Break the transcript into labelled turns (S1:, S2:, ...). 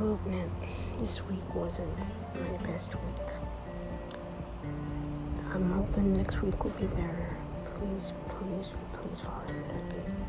S1: movement. This week wasn't my best week. I'm hoping next week will be better. Please, please, please, follow me.